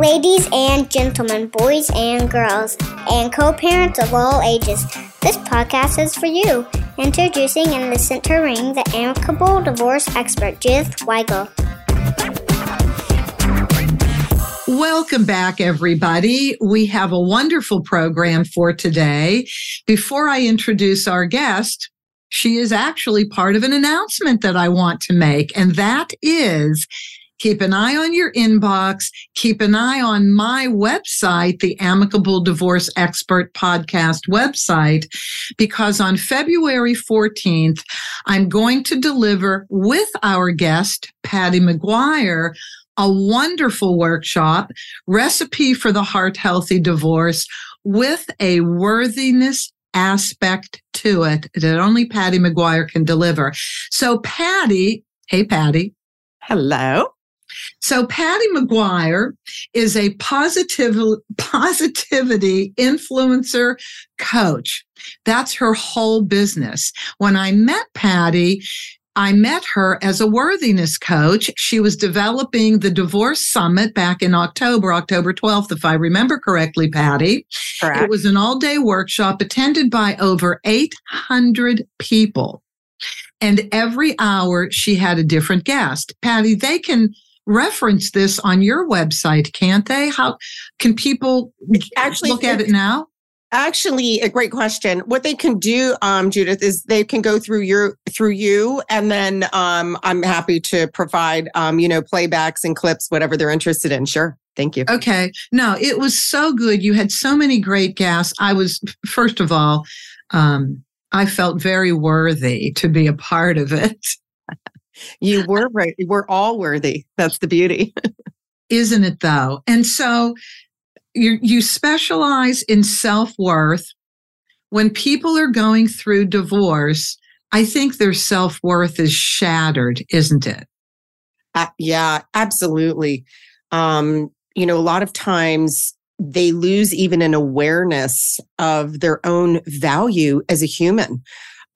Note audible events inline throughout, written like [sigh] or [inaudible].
Ladies and gentlemen, boys and girls, and co parents of all ages, this podcast is for you. Introducing and the center ring, the amicable divorce expert, Judith Weigle. Welcome back, everybody. We have a wonderful program for today. Before I introduce our guest, she is actually part of an announcement that I want to make, and that is keep an eye on your inbox. Keep an eye on my website, the Amicable Divorce Expert Podcast website, because on February 14th, I'm going to deliver with our guest, Patty McGuire, a wonderful workshop, Recipe for the Heart Healthy Divorce, with a worthiness aspect to it that only Patty McGuire can deliver. So, Patty, hey, Patty. Hello. So Patty McGuire is a positive positivity influencer coach. That's her whole business. When I met Patty, I met her as a worthiness coach. She was developing the divorce summit back in October, October 12th, if I remember correctly, Patty. Correct. It was an all day workshop attended by over 800 people. And every hour she had a different guest. Patty, they can reference this on your website, can't they? How can people actually look at it now? Actually, a great question. What they can do, um, Judith, is they can go through your through you, and then um, I'm happy to provide, um, you know, playbacks and clips, whatever they're interested in. Sure. Thank you. Okay. No, it was so good. You had so many great guests. I was, first of all, um, I felt very worthy to be a part of it. [laughs] you were right. We're all worthy. That's the beauty. Isn't it though? And so you you specialize in self-worth. When people are going through divorce, I think their self-worth is shattered, isn't it? Uh, yeah, absolutely. Um, you know, a lot of times they lose even an awareness of their own value as a human.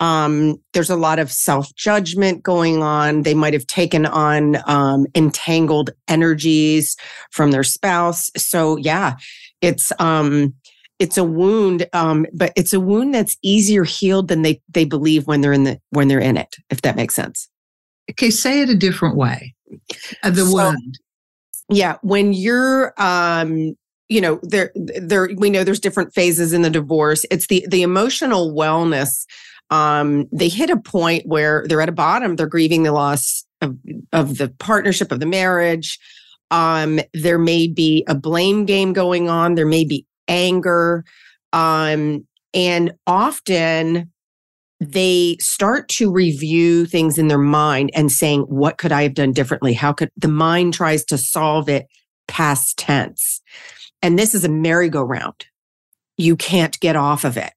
Um, there's a lot of self judgment going on. They might have taken on um, entangled energies from their spouse. So yeah, it's um, it's a wound, um, but it's a wound that's easier healed than they they believe when they're in the when they're in it. If that makes sense. Okay, say it a different way. Uh, the so, wound. Yeah, when you're um, you know there there we know there's different phases in the divorce it's the the emotional wellness um, they hit a point where they're at a bottom. They're grieving the loss of, of the partnership of the marriage. Um, there may be a blame game going on. There may be anger. Um, and often they start to review things in their mind and saying, What could I have done differently? How could the mind tries to solve it past tense? And this is a merry-go-round. You can't get off of it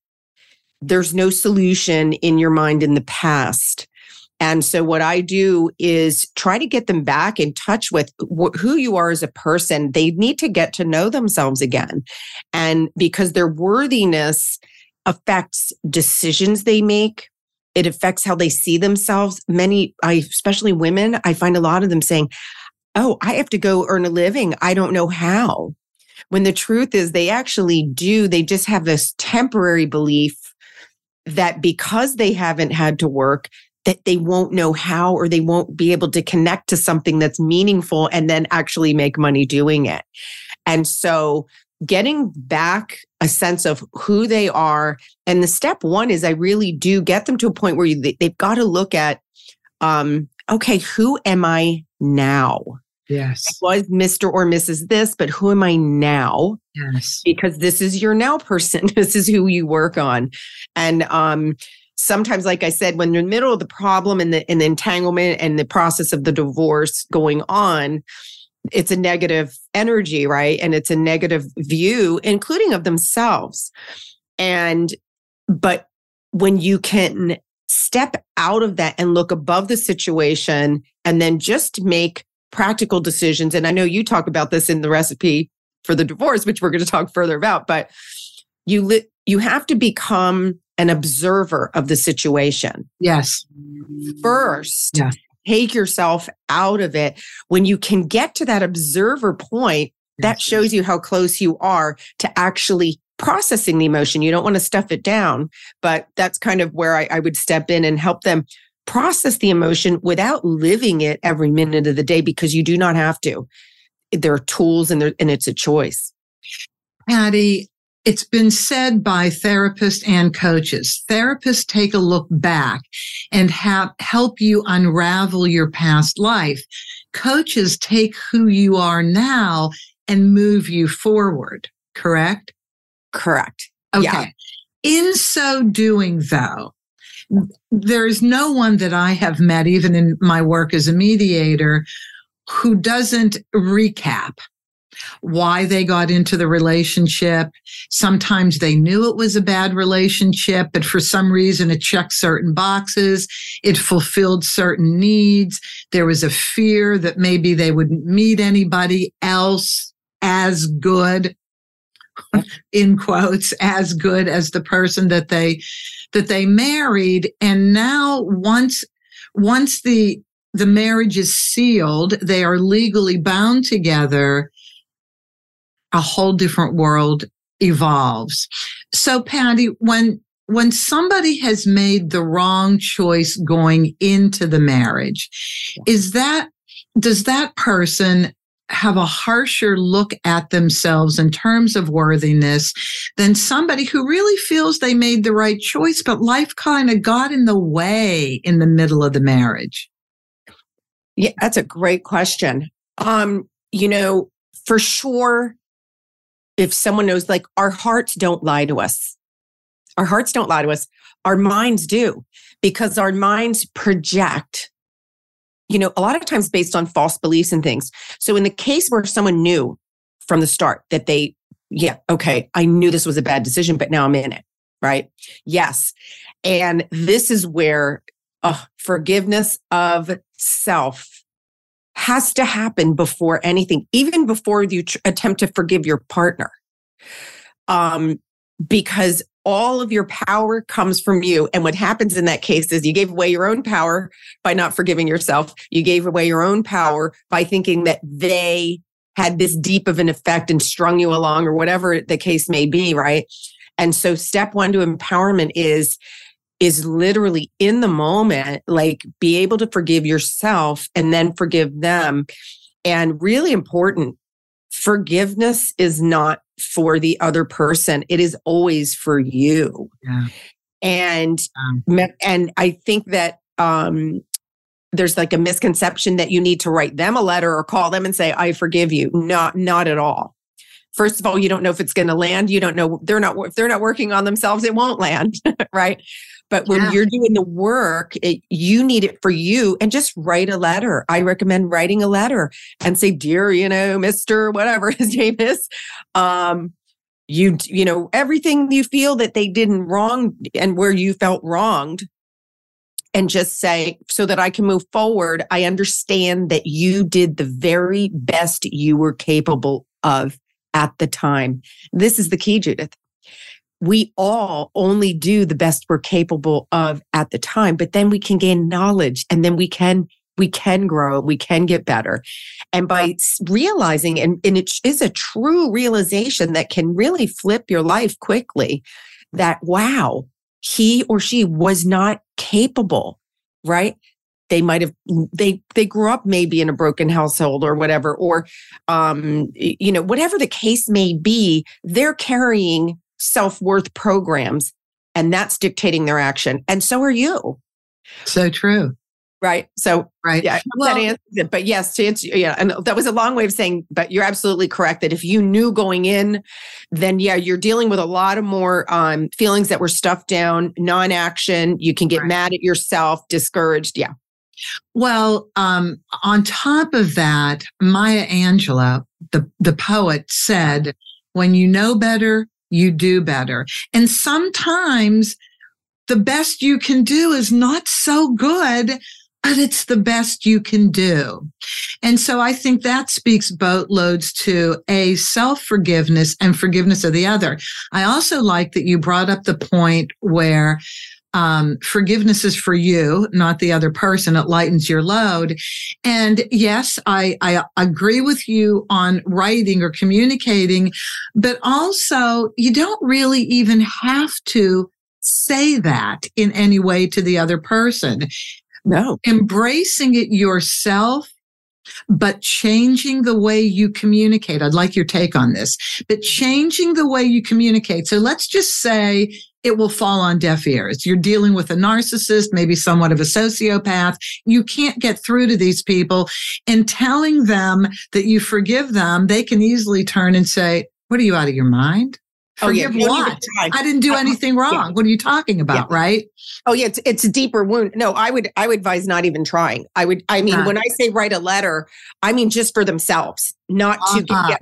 there's no solution in your mind in the past. And so what I do is try to get them back in touch with wh- who you are as a person. They need to get to know themselves again. And because their worthiness affects decisions they make, it affects how they see themselves. Many, I, especially women, I find a lot of them saying, Oh, I have to go earn a living. I don't know how. When the truth is they actually do. They just have this temporary belief that because they haven't had to work, that they won't know how or they won't be able to connect to something that's meaningful and then actually make money doing it. And so getting back a sense of who they are. And the step one is I really do get them to a point where you, they, have got to look at, um, okay, who am I now? Yes. I was Mr. or Mrs. this, but who am I now? Yes. Because this is your now person. [laughs] this is who you work on. And um sometimes like I said when you're in the middle of the problem and the and the entanglement and the process of the divorce going on, it's a negative energy, right? And it's a negative view including of themselves. And but when you can step out of that and look above the situation and then just make practical decisions. And I know you talk about this in the recipe for the divorce, which we're going to talk further about, but you li- you have to become an observer of the situation. Yes. First, yeah. take yourself out of it. When you can get to that observer point, that shows you how close you are to actually processing the emotion. You don't want to stuff it down, but that's kind of where I, I would step in and help them process the emotion without living it every minute of the day because you do not have to. There are tools and, there, and it's a choice. Patty, it's been said by therapists and coaches. Therapists take a look back and have, help you unravel your past life. Coaches take who you are now and move you forward, correct? Correct. Okay. Yeah. In so doing, though, there is no one that I have met, even in my work as a mediator, who doesn't recap why they got into the relationship. Sometimes they knew it was a bad relationship, but for some reason it checked certain boxes. It fulfilled certain needs. There was a fear that maybe they wouldn't meet anybody else as good [laughs] in quotes as good as the person that they that they married and now once once the the marriage is sealed they are legally bound together a whole different world evolves. So patty when when somebody has made the wrong choice going into the marriage is that does that person have a harsher look at themselves in terms of worthiness than somebody who really feels they made the right choice, but life kind of got in the way in the middle of the marriage? Yeah, that's a great question. Um, you know, for sure, if someone knows, like our hearts don't lie to us, our hearts don't lie to us, our minds do, because our minds project you know, a lot of times based on false beliefs and things. So in the case where someone knew from the start that they, yeah, okay, I knew this was a bad decision, but now I'm in it, right? Yes. And this is where uh, forgiveness of self has to happen before anything, even before you tr- attempt to forgive your partner. Um, because all of your power comes from you. And what happens in that case is you gave away your own power by not forgiving yourself. You gave away your own power by thinking that they had this deep of an effect and strung you along or whatever the case may be, right? And so step 1 to empowerment is is literally in the moment like be able to forgive yourself and then forgive them. And really important forgiveness is not for the other person. It is always for you. Yeah. And um, and I think that um there's like a misconception that you need to write them a letter or call them and say I forgive you. Not not at all. First of all, you don't know if it's going to land. You don't know they're not if they're not working on themselves, it won't land, [laughs] right? But when yeah. you're doing the work, it, you need it for you and just write a letter. I recommend writing a letter and say, dear, you know, Mr. whatever [laughs] his name is, um, you, you know, everything you feel that they didn't wrong and where you felt wronged and just say, so that I can move forward, I understand that you did the very best you were capable of at the time. This is the key, Judith we all only do the best we're capable of at the time, but then we can gain knowledge and then we can we can grow, we can get better. And by realizing, and, and it is a true realization that can really flip your life quickly that, wow, he or she was not capable, right? They might have, they, they grew up maybe in a broken household or whatever, or, um, you know, whatever the case may be, they're carrying self worth programs, and that's dictating their action. And so are you. So true. Right. So, right. Yeah, well, that answers it. But yes, to answer, yeah, and that was a long way of saying, but you're absolutely correct that if you knew going in, then yeah, you're dealing with a lot of more um, feelings that were stuffed down, non action. You can get right. mad at yourself, discouraged. Yeah. Well, um, on top of that, Maya Angelou, the, the poet, said, when you know better, you do better. And sometimes the best you can do is not so good, but it's the best you can do. And so I think that speaks boatloads to a self forgiveness and forgiveness of the other. I also like that you brought up the point where um, forgiveness is for you, not the other person. It lightens your load. And yes, I, I agree with you on writing or communicating, but also you don't really even have to say that in any way to the other person. No. Embracing it yourself but changing the way you communicate. I'd like your take on this, but changing the way you communicate. So let's just say it will fall on deaf ears. You're dealing with a narcissist, maybe somewhat of a sociopath. You can't get through to these people and telling them that you forgive them. They can easily turn and say, what are you out of your mind? Forgive oh, yeah. what? I didn't do anything wrong. Yeah. What are you talking about? Yeah. Right? Oh yeah, it's it's a deeper wound. No, I would I would advise not even trying. I would I mean when I say write a letter, I mean just for themselves, not uh-huh. to get.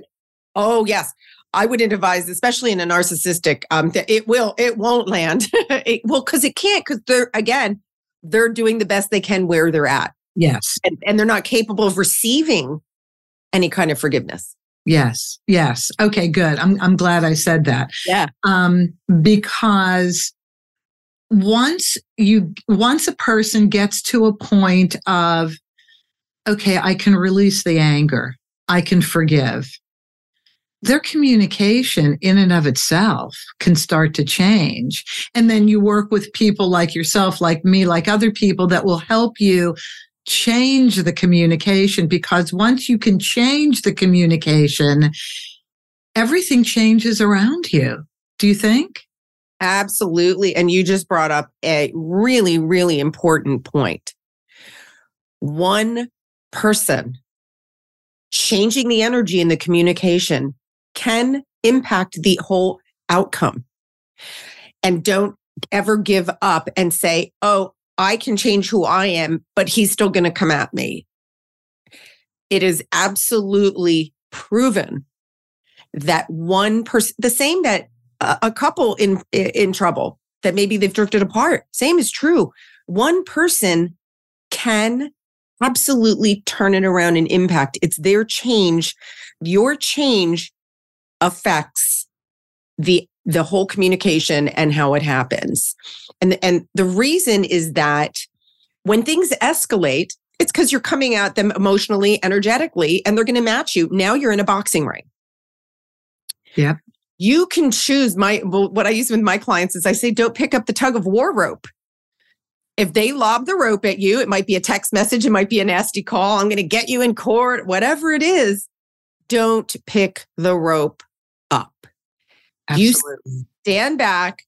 Oh yes, I wouldn't advise, especially in a narcissistic. Um, that it will it won't land. [laughs] it, well, because it can't. Because they're again, they're doing the best they can where they're at. Yes, and, and they're not capable of receiving any kind of forgiveness. Yes. Yes. Okay, good. I'm I'm glad I said that. Yeah. Um because once you once a person gets to a point of okay, I can release the anger. I can forgive. Their communication in and of itself can start to change. And then you work with people like yourself, like me, like other people that will help you change the communication because once you can change the communication, everything changes around you. Do you think? Absolutely. And you just brought up a really, really important point. One person changing the energy in the communication can impact the whole outcome. And don't ever give up and say, oh, I can change who I am, but he's still going to come at me. It is absolutely proven that one person, the same that a, a couple in in trouble that maybe they've drifted apart. Same is true. One person can absolutely turn it around and impact. It's their change. Your change affects the the whole communication and how it happens. And, and the reason is that when things escalate, it's because you're coming at them emotionally, energetically, and they're going to match you. Now you're in a boxing ring. Yeah. You can choose my, well, what I use with my clients is I say, don't pick up the tug of war rope. If they lob the rope at you, it might be a text message, it might be a nasty call. I'm going to get you in court, whatever it is. Don't pick the rope up. Absolutely. You stand back,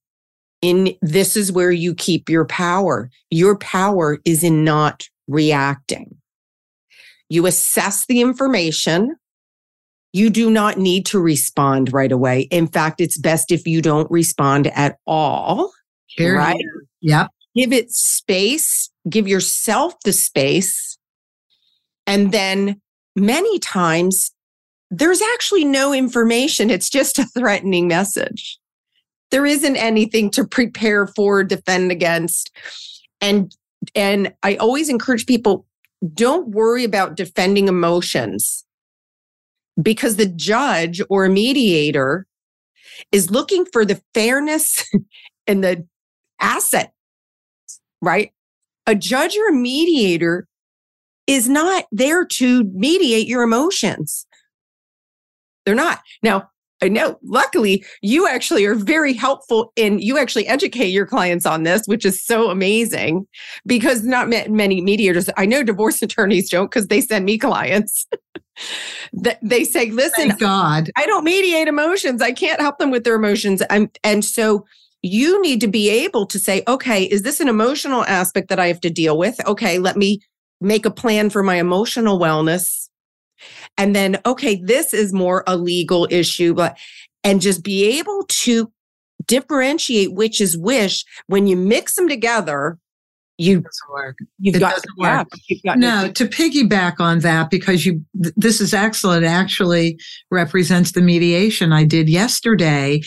in this is where you keep your power. Your power is in not reacting. You assess the information. You do not need to respond right away. In fact, it's best if you don't respond at all. Right? Yep. Give it space, give yourself the space. And then many times there's actually no information. It's just a threatening message. There isn't anything to prepare for, defend against. And and I always encourage people don't worry about defending emotions because the judge or mediator is looking for the fairness [laughs] and the asset, right? A judge or a mediator is not there to mediate your emotions. They're not. Now, I know. Luckily, you actually are very helpful in you actually educate your clients on this, which is so amazing because not many mediators, I know divorce [laughs] attorneys don't because they send me clients. [laughs] they say, listen, Thank God, I don't mediate emotions. I can't help them with their emotions. I'm, and so you need to be able to say, okay, is this an emotional aspect that I have to deal with? Okay, let me make a plan for my emotional wellness and then, okay, this is more a legal issue, but, and just be able to differentiate which is which when you mix them together. You work. You've it got doesn't work. You've got no, to piggyback on that because you this is excellent. Actually, represents the mediation I did yesterday,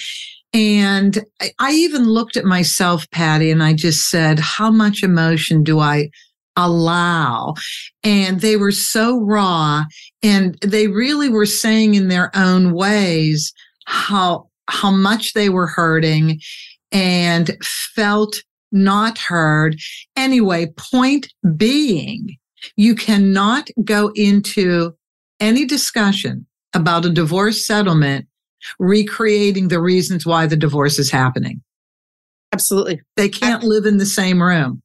and I, I even looked at myself, Patty, and I just said, "How much emotion do I allow. And they were so raw and they really were saying in their own ways how, how much they were hurting and felt not heard. Anyway, point being, you cannot go into any discussion about a divorce settlement recreating the reasons why the divorce is happening. Absolutely. They can't live in the same room.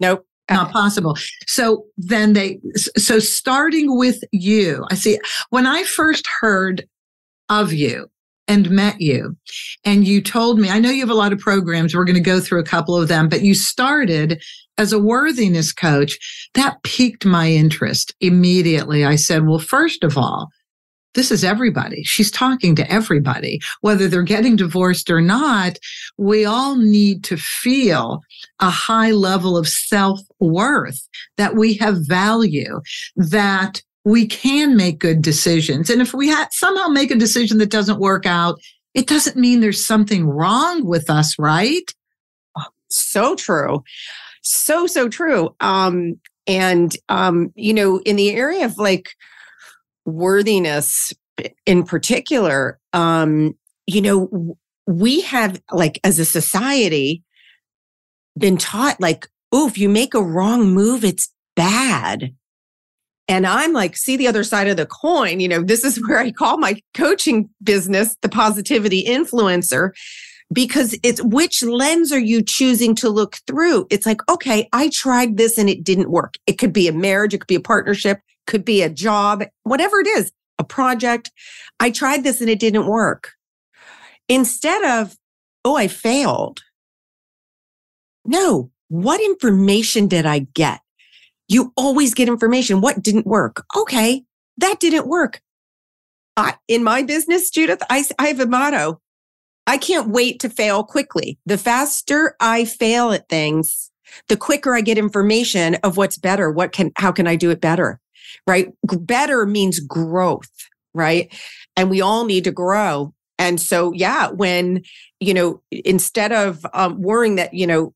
Nope. Not possible. So then they, so starting with you, I see when I first heard of you and met you, and you told me, I know you have a lot of programs. We're going to go through a couple of them, but you started as a worthiness coach. That piqued my interest immediately. I said, well, first of all, this is everybody. She's talking to everybody, whether they're getting divorced or not. We all need to feel a high level of self worth, that we have value, that we can make good decisions. And if we ha- somehow make a decision that doesn't work out, it doesn't mean there's something wrong with us, right? So true. So, so true. Um, and, um, you know, in the area of like, worthiness in particular, um, you know, we have like as a society been taught like, oh, if you make a wrong move, it's bad. And I'm like, see the other side of the coin. You know, this is [laughs] where I call my coaching business the positivity influencer because it's which lens are you choosing to look through? It's like, okay, I tried this and it didn't work. It could be a marriage, it could be a partnership, could be a job, whatever it is, a project. I tried this and it didn't work. Instead of, oh, I failed. No, what information did I get? You always get information. What didn't work? Okay, that didn't work. I, in my business, Judith, I, I have a motto. I can't wait to fail quickly. The faster I fail at things, the quicker I get information of what's better. What can, how can I do it better? Right? Better means growth, right? And we all need to grow. And so, yeah, when, you know, instead of um, worrying that, you know,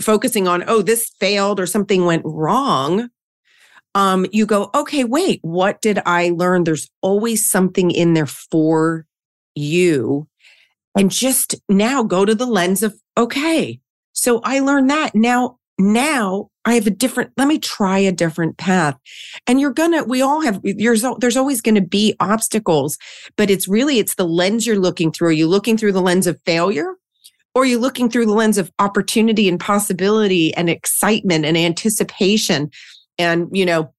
focusing on, oh, this failed or something went wrong, um, you go, okay, wait, what did I learn? There's always something in there for you. And just now go to the lens of, okay, so I learned that. Now, now I have a different, let me try a different path. And you're gonna, we all have, there's, there's always going to be obstacles, but it's really, it's the lens you're looking through. Are you looking through the lens of failure? Or are you looking through the lens of opportunity and possibility and excitement and anticipation? And, you know,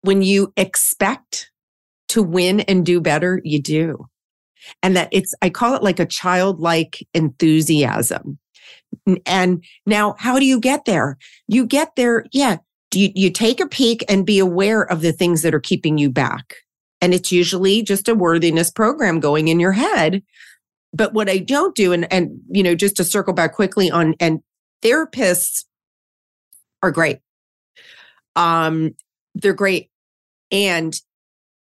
when you expect to win and do better, you do. And that it's, I call it like a childlike enthusiasm and now, how do you get there? You get there, yeah. You, you take a peek and be aware of the things that are keeping you back. And it's usually just a worthiness program going in your head. But what I don't do, and, and, you know, just to circle back quickly on, and therapists are great. Um, they're great. And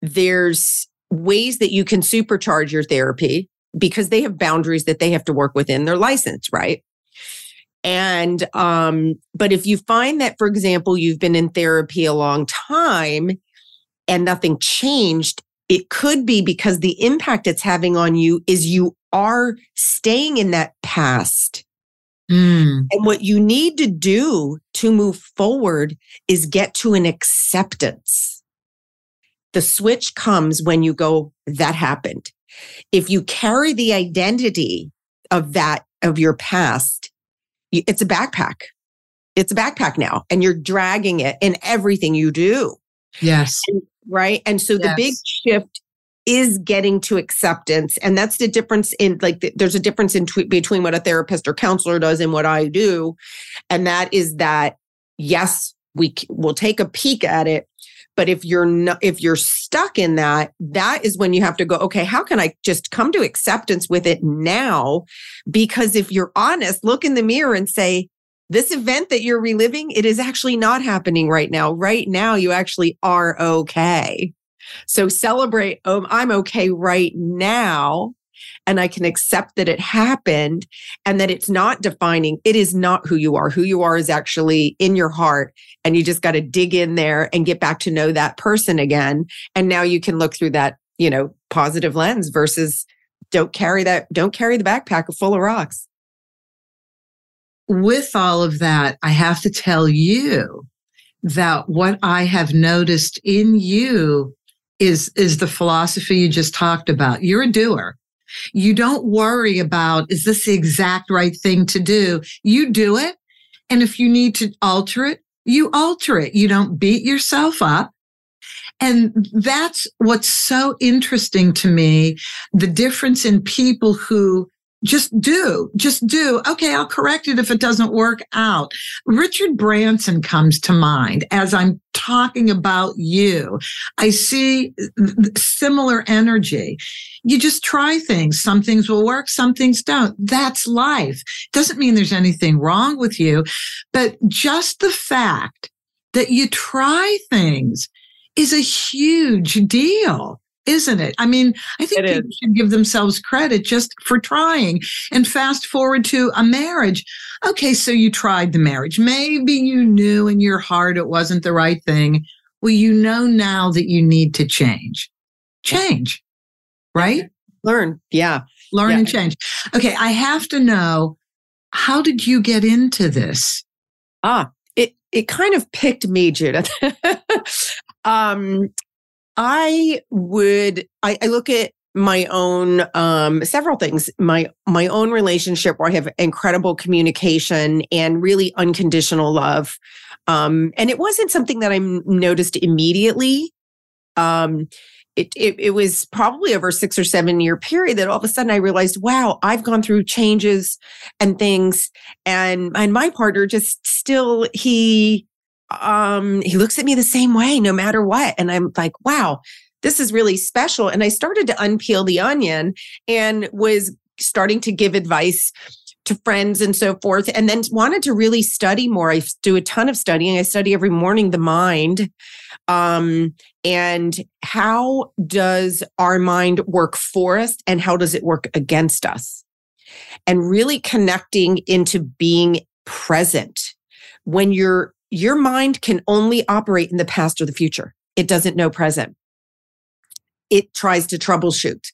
there's ways that you can supercharge your therapy because they have boundaries that they have to work within their license, right? And, um, but if you find that, for example, you've been in therapy a long time and nothing changed, it could be because the impact it's having on you is you are staying in that past. Mm. And what you need to do to move forward is get to an acceptance. The switch comes when you go, that happened. If you carry the identity of that, of your past, it's a backpack. It's a backpack now, and you're dragging it in everything you do. Yes. And, right. And so yes. the big shift is getting to acceptance. And that's the difference in like, the, there's a difference in t- between what a therapist or counselor does and what I do. And that is that, yes, we will take a peek at it, but if you're not, if you're stuck in that, that is when you have to go, okay, how can I just come to acceptance with it now? Because if you're honest, look in the mirror and say, this event that you're reliving, it is actually not happening right now. Right now, you actually are okay. So celebrate, oh, I'm okay right now and I can accept that it happened and that it's not defining. It is not who you are. Who you are is actually in your heart. And you just got to dig in there and get back to know that person again. And now you can look through that, you know, positive lens versus don't carry that, don't carry the backpack full of rocks. with all of that, I have to tell you that what I have noticed in you is, is the philosophy you just talked about. You're a doer. You don't worry about, is this the exact right thing to do? You do it. And if you need to alter it, you alter it. You don't beat yourself up. And that's what's so interesting to me. The difference in people who just do, just do. Okay, I'll correct it if it doesn't work out. Richard Branson comes to mind as I'm talking about you. I see similar energy. You just try things. Some things will work, some things don't. That's life. Doesn't mean there's anything wrong with you, but just the fact that you try things is a huge deal isn't it? I mean, I think it people is. should give themselves credit just for trying. And fast forward to a marriage. Okay, so you tried the marriage. Maybe you knew in your heart it wasn't the right thing. Well, you know now that you need to change. Change, right? Learn. Yeah. Learn yeah. and change. Okay, I have to know how did you get into this? Ah, it it kind of picked me, Judith. [laughs] um I would I, I look at my own um several things. My my own relationship where i have incredible communication and really unconditional love um and it wasn't something that i noticed immediately. Um it, it, it was probably over six or seven year period that all of a sudden I realized, wow, I've gone through changes and things, and and my partner just still he um, he looks at me the same way no matter what. And I'm like, wow, this is really special. And I started to unpeel the onion and was starting to give advice to friends and so forth and then wanted to really study more i do a ton of studying i study every morning the mind um, and how does our mind work for us and how does it work against us and really connecting into being present when you're your mind can only operate in the past or the future. It doesn't know present. It tries to troubleshoot.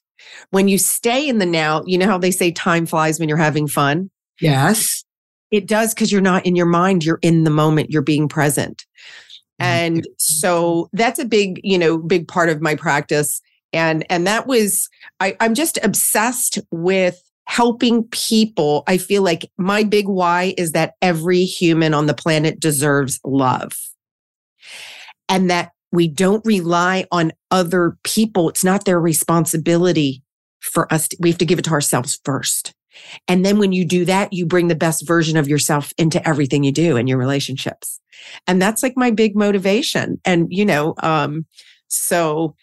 When you stay in the now, you know how they say time flies when you're having fun? Yes. It does because you're not in your mind, you're in the moment, you're being present. Mm-hmm. And so that's a big, you know, big part of my practice. And and that was I, I'm just obsessed with helping people. I feel like my big why is that every human on the planet deserves love. And that we don't rely on other people. It's not their responsibility for us. To, we have to give it to ourselves first. And then when you do that, you bring the best version of yourself into everything you do in your relationships. And that's like my big motivation. And, you know, um, so,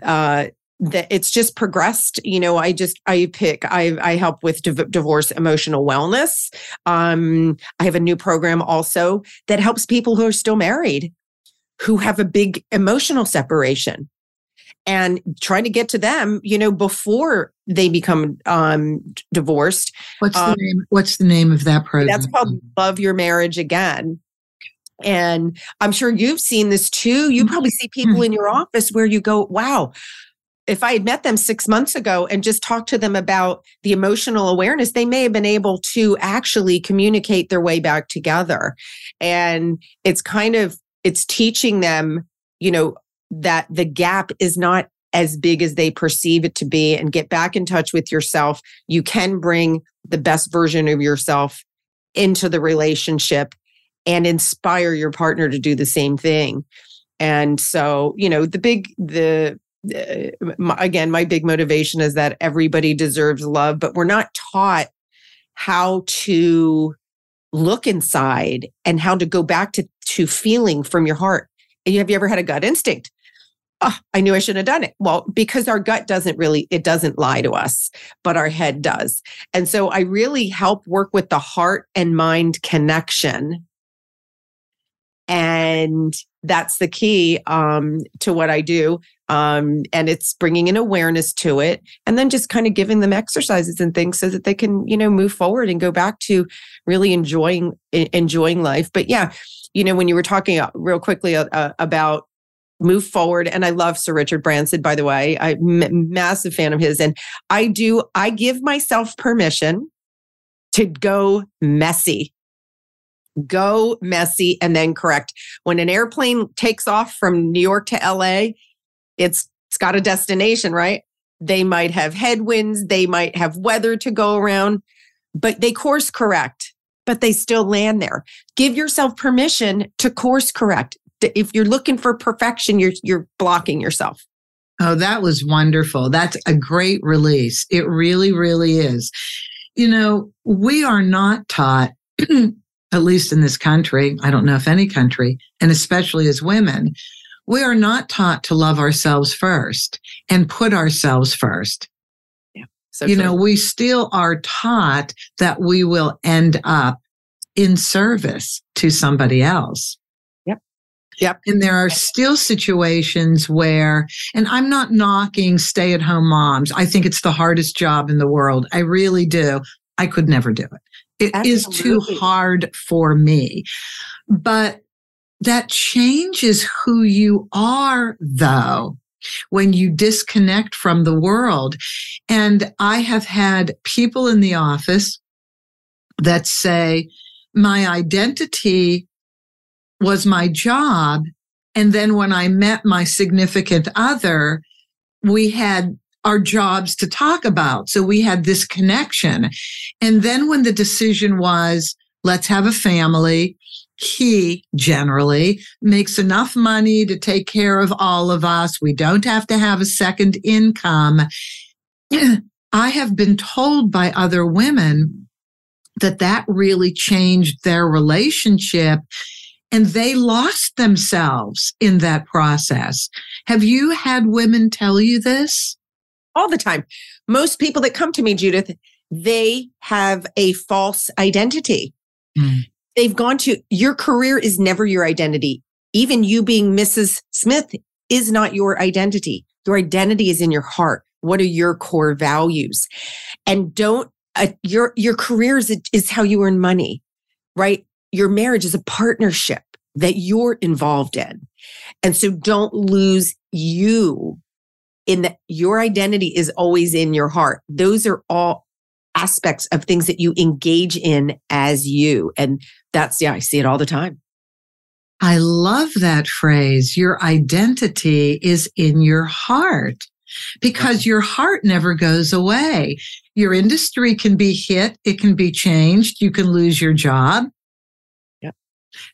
uh, that it's just progressed. You know i just i pick i i help with div- divorce emotional wellness. Um i have a new program also that helps people who are still married who have a big emotional separation and trying to get to them you know before they become um divorced. What's the um, name what's the name of that program that's called love your marriage again. And i'm sure you've seen this too. You mm-hmm. probably see people mm-hmm. in your office where you go wow if I had met them six months ago and just talked to them about the emotional awareness, they may have been able to actually communicate their way back together. And it's kind of, it's teaching them, you know, that the gap is not as big as they perceive it to be and get back in touch with yourself. You can bring the best version of yourself into the relationship and inspire your partner to do the same thing. And so, you know, the big, the, my, again, my big motivation is that everybody deserves love, but we're not taught how to look inside and how to go back to, to feeling from your heart. Have you ever had a gut instinct? Oh, I knew I shouldn't have done it. Well, because our gut doesn't really, it doesn't lie to us, but our head does. And so I really help work with the heart and mind connection. And that's the key um, to what I do. Um, and it's bringing an awareness to it and then just kind of giving them exercises and things so that they can, you know, move forward and go back to really enjoying, enjoying life. But yeah, you know, when you were talking uh, real quickly uh, uh, about move forward and i love sir richard branson by the way i'm a massive fan of his and i do i give myself permission to go messy go messy and then correct. When an airplane takes off from New York to LA, it's it's got a destination, right? They might have headwinds, they might have weather to go around, but they course correct, but they still land there. Give yourself permission to course correct. If you're looking for perfection, you're you're blocking yourself. Oh, that was wonderful. That's a great release. It really, really is. You know, we are not taught [clears throat] at least in this country, I don't know if any country, and especially as women, we are not taught to love ourselves first and put ourselves first. Yeah. So you true. know, we still are taught that we will end up in service to somebody else. Yep. Yep. And there are still situations where, and I'm not knocking stay at home moms. I think it's the hardest job in the world. I really do. I could never do it. It is too hard for me. But that changes who you are, though, when you disconnect from the world. And I have had people in the office that say, my identity was my job. And then when I met my significant other, we had our jobs to talk about. So we had this connection. And then when the decision was, let's have a family, he generally makes enough money to take care of all of us. We don't have to have a second income. [clears throat] I have been told by other women that that really changed their relationship and they lost themselves in that process. Have you had women tell you this? all the time. Most people that come to me, Judith, they have a false identity. Mm. They've gone to your career is never your identity. Even you being Mrs. Smith is not your identity. Your identity is in your heart. What are your core values? And don't uh, your your career is, is how you earn money, right? Your marriage is a partnership that you're involved in. And so don't lose you in that your identity is always in your heart. Those are all aspects of things that you engage in as you. And that's, yeah, I see it all the time. I love that phrase. Your identity is in your heart because your heart never goes away. Your industry can be hit. It can be changed. You can lose your job. Yep.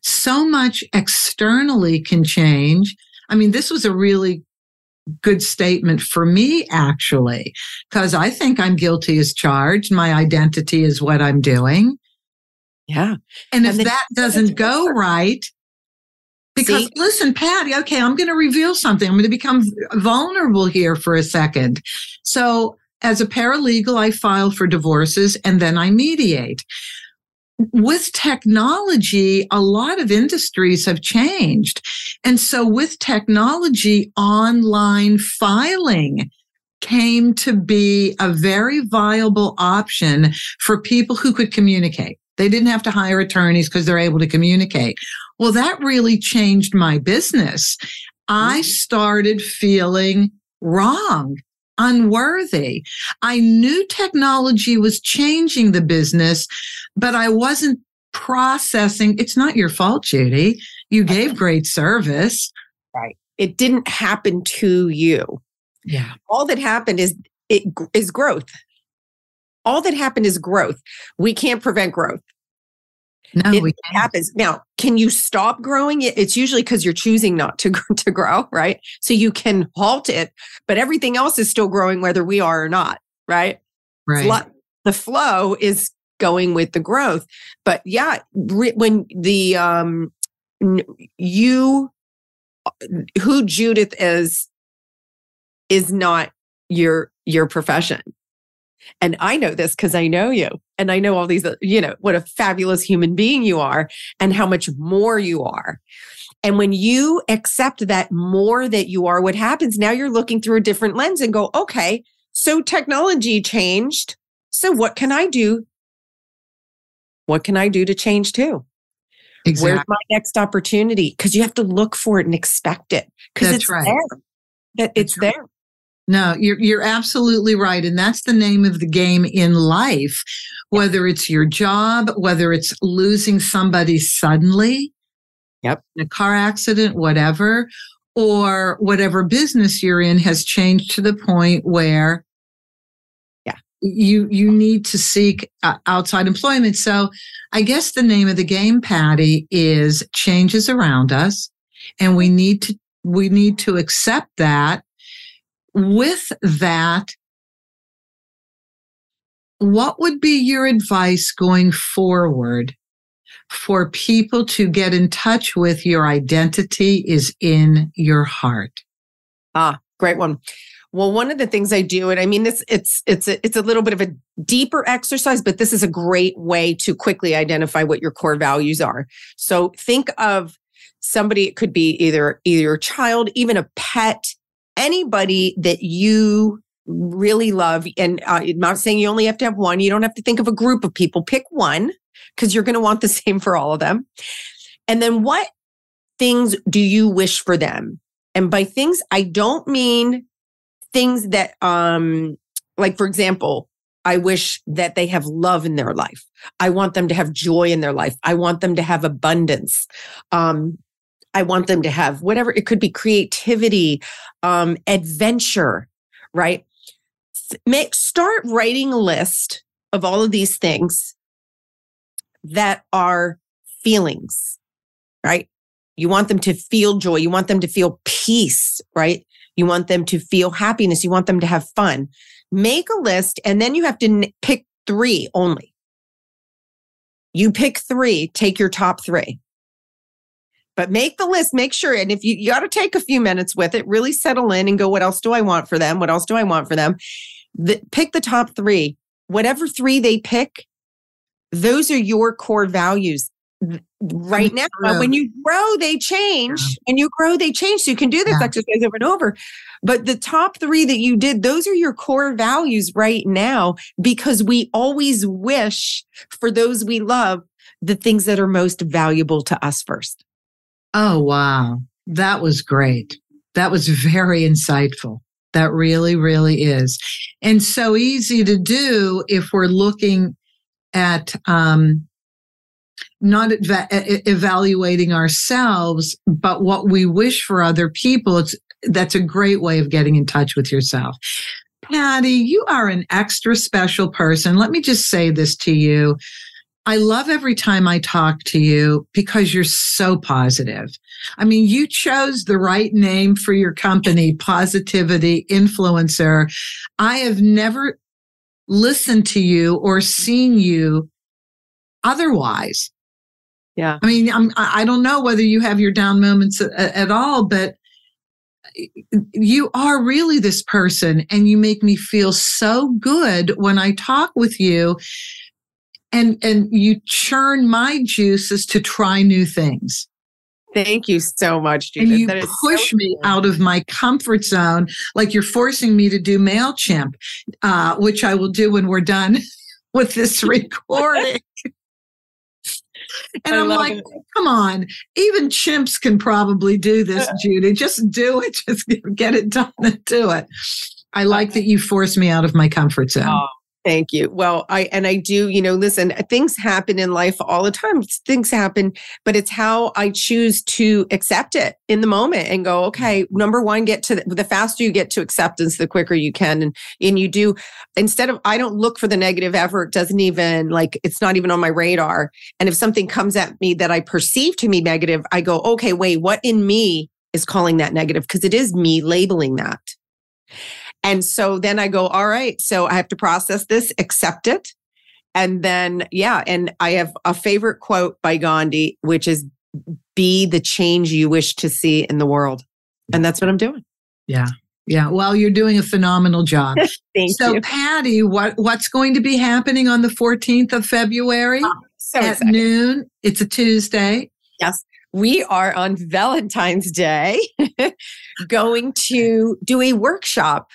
So much externally can change. I mean, this was a really good statement for me, actually, because I think I'm guilty as charged. My identity is what I'm doing. Yeah. And if And then- that doesn't go right, because See? listen, Patty, okay, I'm going to reveal something. I'm going to become vulnerable here for a second. So, as a paralegal, I file for divorces and then I mediate. With technology, a lot of industries have changed. And so, with technology, online filing came to be a very viable option for people who could communicate. They didn't have to hire attorneys because they're able to communicate. Well, that really changed my business. I mm. started feeling wrong, unworthy. I knew technology was changing the business, but I wasn't processing. It's not your fault, Judy. You gave great service. Right. It didn't happen to you. Yeah. All that happened is it is growth. All that happened is growth. We can't prevent growth. No, it happens. Now, can you stop growing it? It's usually because you're choosing not to, [laughs] to grow, right? So you can halt it, but everything else is still growing whether we are or not, right? right. Flo- the flow is going with the growth. But yeah, re- when the um you who Judith is is not your your profession. And I know this because I know you and I know all these, uh, you know, what a fabulous human being you are and how much more you are. And when you accept that more that you are, what happens now you're looking through a different lens and go, okay, so technology changed. So what can I do? What can I do to change too? Exactly. Where's my next opportunity? Because you have to look for it and expect it because it's right. there. That it's right. there. No, you're you're absolutely right. And that's the name of the game in life. Whether it's your job, whether it's losing somebody suddenly, Yep. in a car accident, whatever, or whatever business you're in has changed to the point where Yeah. you you need to seek uh, outside employment. So I guess the name of the game, Patty, is changes around us, and we need to we need to accept that. With that, what would be your advice going forward for people to get in touch with your identity is in your heart? Ah, great one. Well, one of the things I do, and I mean this, it's it's a, it's a little bit of a deeper exercise, but this is a great way to quickly identify what your core values are. So think of somebody. It could be either either a child, even a pet, anybody that you really love. And uh, I'm not saying you only have to have one. You don't have to think of a group of people. Pick one because you're going to want the [laughs] same for all of them. And then what things do you wish for them? And by things, I don't mean things that, um, like, for example, I wish that they have love in their life. I want them to have joy in their life. I want them to have abundance. Um, I want them to have whatever it could be creativity, um, adventure, right? Make start writing a list of all of these things that are feelings, right? You want them to feel joy. You want them to feel peace, right? You want them to feel happiness. You want them to have fun. Make a list and then you have to pick three only. You pick three, take your top three. But make the list, make sure. And if you, you got to take a few minutes with it, really settle in and go, what else do I want for them? What else do I want for them? The, pick the top three. Whatever three they pick, those are your core values right now. When you grow, they change. and you grow, they change. So you can do this Yeah. exercise over and over. But the top three that you did, those are your core values right now because we always wish for those we love the things that are most valuable to us first. Oh, wow. That was great. That was very insightful. That really, really is. And so easy to do if we're looking at um, not eva- evaluating ourselves, but what we wish for other people. It's that's a great way of getting in touch with yourself. Patty, you are an extra special person. Let me just say this to you. I love every time I talk to you because you're so positive. I mean, you chose the right name for your company, Positivity Influencer. I have never listened to you or seen you otherwise. Yeah. I mean, I'm, I I don't know whether you have your down moments at, at all, but you are really this person and you make me feel so good when I talk with you and and you churn my juices to try new things. Thank you so much, Judy. and you That push so me cool. out of my comfort zone like you're forcing me to do mailchimp uh, which i will do when we're done [laughs] with this [laughs] recording. And I i'm like it. come on even chimps can probably do this [laughs] judy. Just do it. Just get it done and do it. I like that you force me out of my comfort zone. Oh, Thank you. Well, I and I do, you know, listen, things happen in life all the time. Things happen, but it's how I choose to accept it in the moment and go, mm-hmm. okay, number one, get to the, the faster you get to acceptance, the quicker you can. And and you do instead of I don't look for the negative ever. It doesn't even like it's not even on my radar. And if something comes at me that I perceive to be negative, I go, okay, wait, what in me is calling that negative? Because it is me labeling that. And so then I go, all right, so I have to process this, accept it. And then, yeah, and I have a favorite quote by Gandhi, which is be the change you wish to see in the world. And that's what I'm doing. yeah yeah well you're doing a phenomenal job [laughs] Thank so you. patty what what's going to be happening on the 14th of february ah, So at excited. noon it's a tuesday Yes We are on Valentine's Day [laughs] going to do a workshop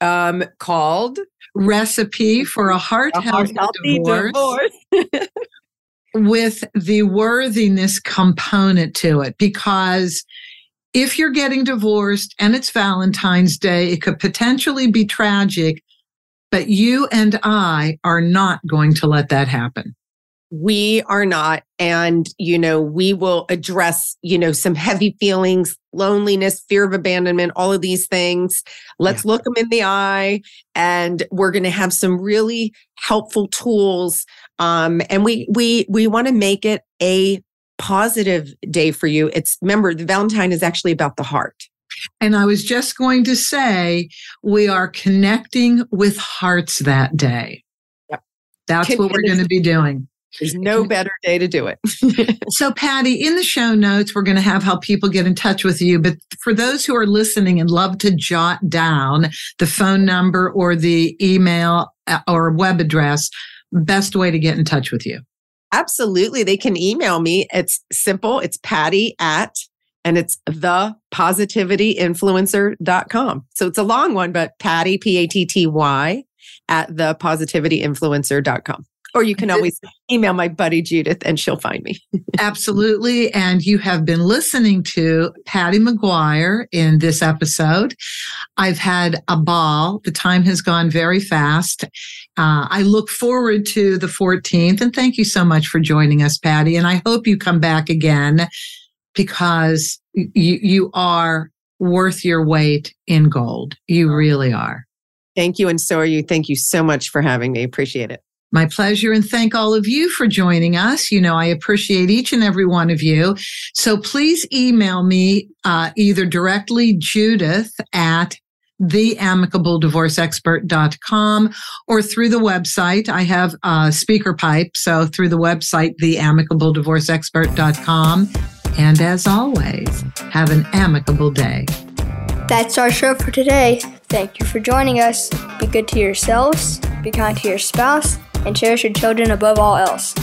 um, called recipe for a heart A healthy Healthy divorce, Divorce. [laughs] with the worthiness component to it because if you're getting divorced and it's Valentine's Day, it could potentially be tragic, but you and I are not going to let that happen. We are not. And, you know, we will address, you know, some heavy feelings, loneliness, fear of abandonment, all of these things. Let's yeah. look them in the eye. And we're going to have some really helpful tools. Um, and we, we, we want to make it a positive day for you. It's remember, the Valentine is actually about the heart. And I was just going to say, we are connecting with hearts that day. Yep. That's Can, what we're going to be doing. There's no [laughs] better day to do it. [laughs] so, Patty, in the show notes, we're going to have how people get in touch with you. But for those who are listening and love to jot down the phone number or the email uh, or web address, best way to get in touch with you. Absolutely. They can email me. It's simple. It's Patty at, and it's the positivityinfluencer.com. So it's a long one, but Patty, P A T T Y, at the positivityinfluencer.com. Or you can always email my buddy Judith and she'll find me. [laughs] Absolutely. And you have been listening to Patty McGuire in this episode. I've had a ball. The time has gone very fast. Uh, I look forward to the 14th. And thank you so much for joining us, Patty. And I hope you come back again because you, you are worth your weight in gold. You really are. Thank you. And so are you. Thank you so much for having me. Appreciate it. My pleasure. And thank all of you for joining us. You know, I appreciate each and every one of you. So please email me uh, either directly Judith at theamicabledivorceexpert.com or through the website. I have a SpeakPipe. So through the website, theamicabledivorceexpert.com. And as always, have an amicable day. That's our show for today. Thank you for joining us. Be good to yourselves, be kind to your spouse, and cherish your children above all else.